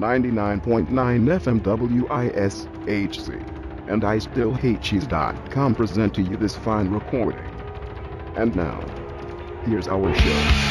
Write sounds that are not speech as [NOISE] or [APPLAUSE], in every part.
99.9 FM WISHC, and I still hate cheese.com present to you this fine recording. And now, here's our show.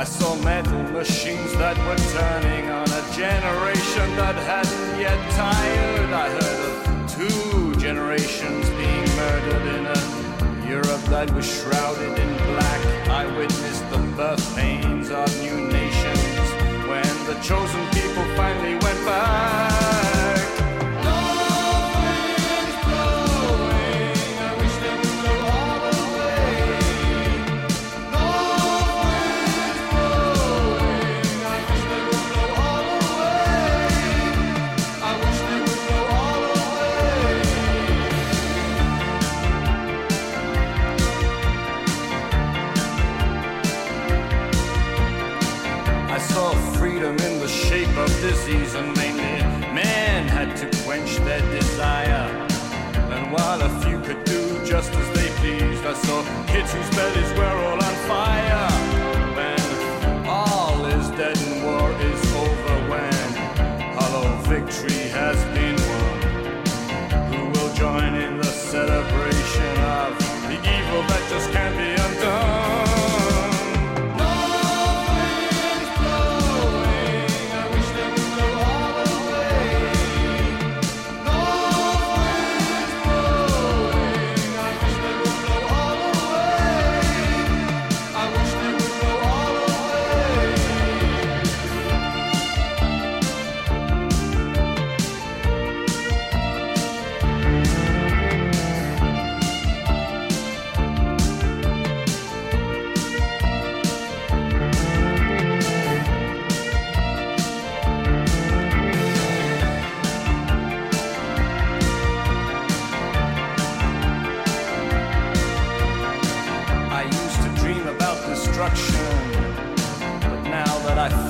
I saw metal machines that were turning on a generation that hadn't yet tired. I heard of two generations being murdered in a Europe that was shrouded in black. I witnessed the birth pains of new nations when the chosen while a few could do just as they pleased, I saw kids whose bellies were all on fire. When all is dead and war is over, when hollow victory has been won, who will join in the celebration of the evil that just can't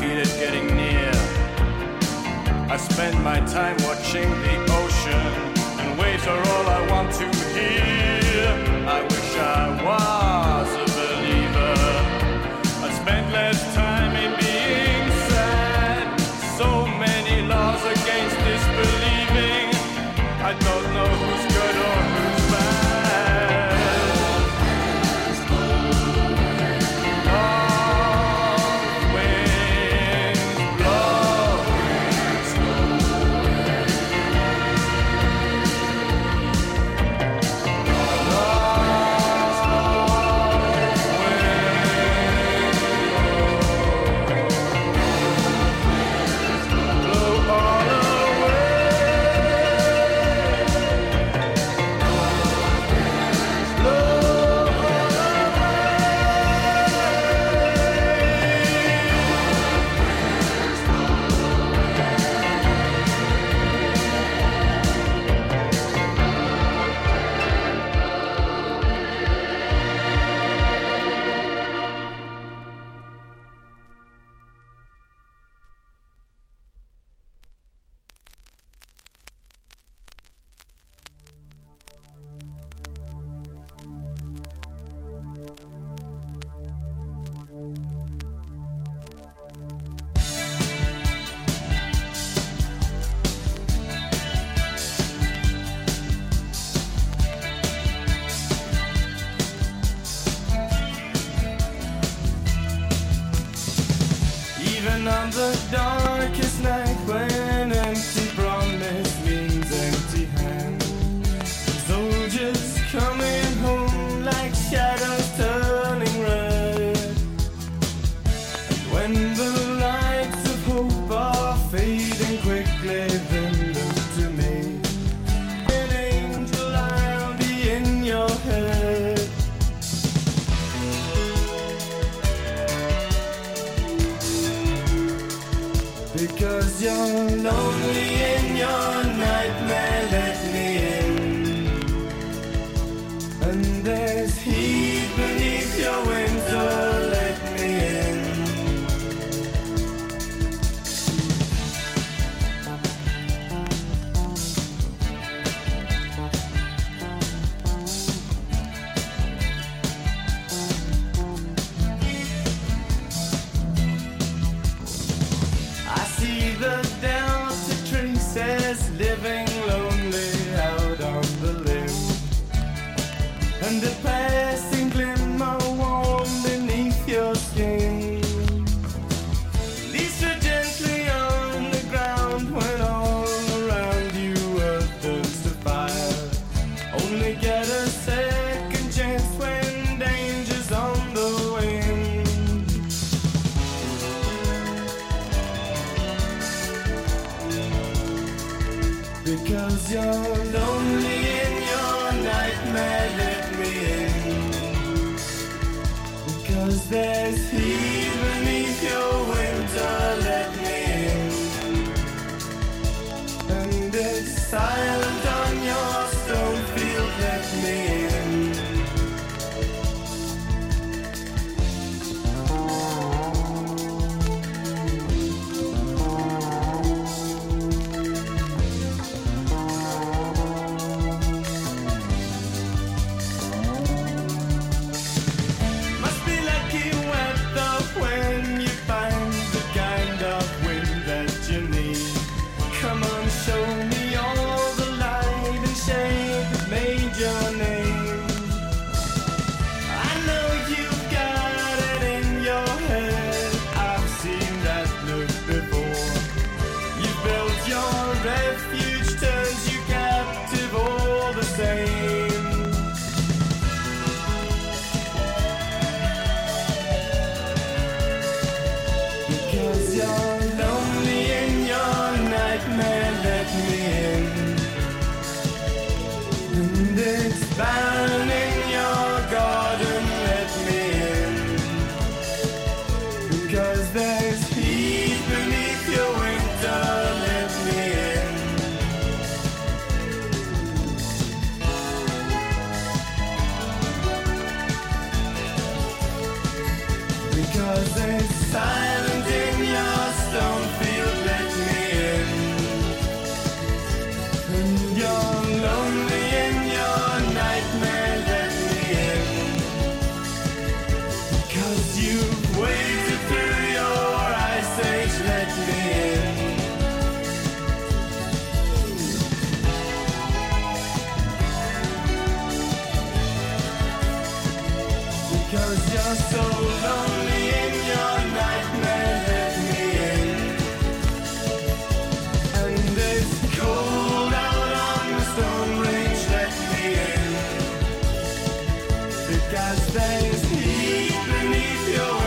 feel it getting near, I spend my time watching the ocean, and waves are all I want to hear. I wish I was a believer. I spend less time in being sad. So many laws against disbelieving. I don't Because there's heat beneath your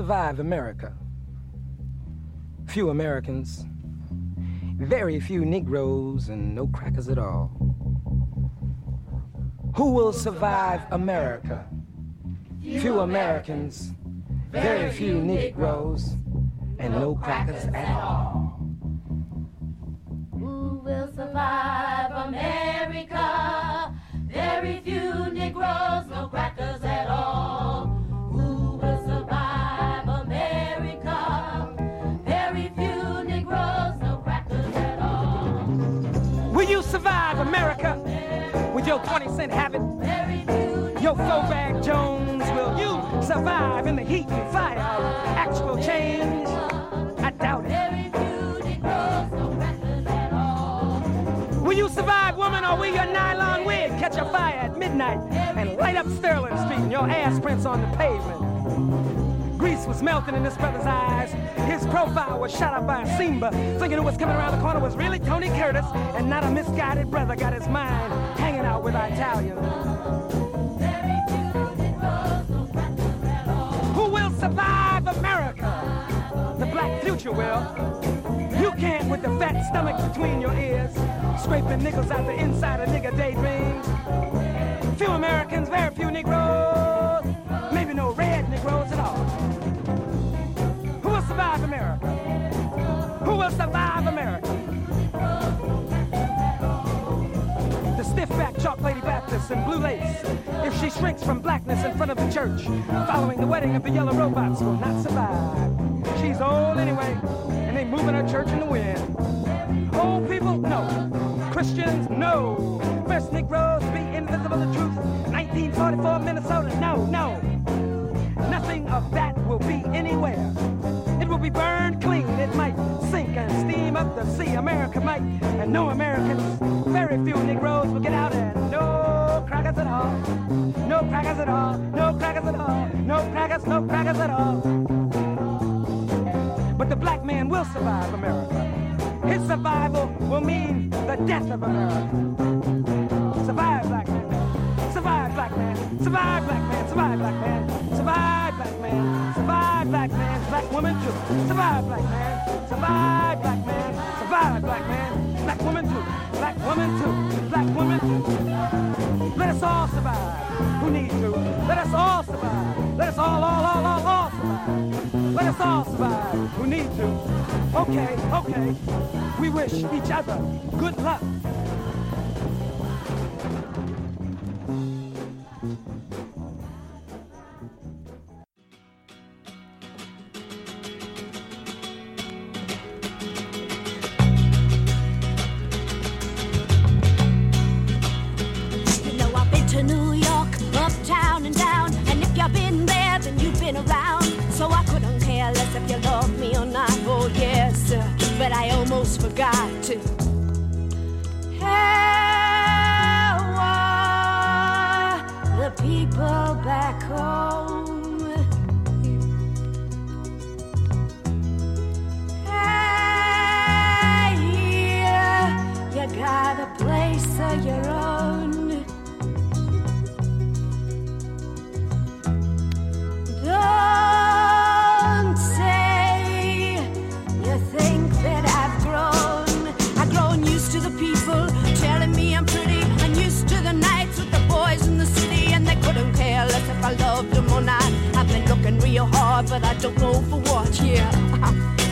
survive America? Few Americans, very few Negroes, and no crackers at all. Who will survive America? Few Americans, very few Negroes, and no crackers at all. Who will survive America? Very few Negroes, no crackers your 20 cent habit? Very few Your throwback Jones, will you survive in the heat and fire of actual change? I doubt it. Very few Negroes, no crackers at all. Will you survive, woman, or will your nylon wig catch a fire at midnight and light up Sterling Street and your ass prints on the pavement? Grease was melting in this brother's eyes. His profile was shot up by a Simba, thinking who was coming around the corner was really Tony Curtis, and not a misguided brother got his mind hanging out with all. Who will survive America? The black future will. You can't with the fat stomach between your ears, scraping nickels out the inside of nigger daydreams. Few Americans, very few Negroes, The stiff-backed chalk lady Baptist in blue lace. If she shrinks from blackness in front of the church, following the wedding of the yellow robots will not survive. She's old anyway, and they moving her church in the wind. Old people, no. Christians, no. First Negroes be invisible to truth. 1944 Minnesota, no, no. Nothing of that will be anywhere. It will be burned clean. Up the sea. America might, and no Americans, very few Negroes will get out and no crackers at all. no crackers at all, no crackers at all, no crackers, no crackers at all. But the black man will survive America. His survival will mean the death of America. Survive, black man. Survive, black man. Survive, black man. Survive, black man. Survive, black man. Survive, black man. Black woman too. Survive, black man. Survive, black man. Black man. Black woman too. Black woman too. Black woman too. Let us all survive. Who needs to? Let us all survive. Let us all, all, all, all, all survive. Let us all survive. Who need to? Okay, okay. We wish each other good luck. Couldn't care less if you love me or not. Oh yes, but I almost forgot to. How are the people back home? Hear you got a place of your own. But I don't know for what, yeah. [LAUGHS]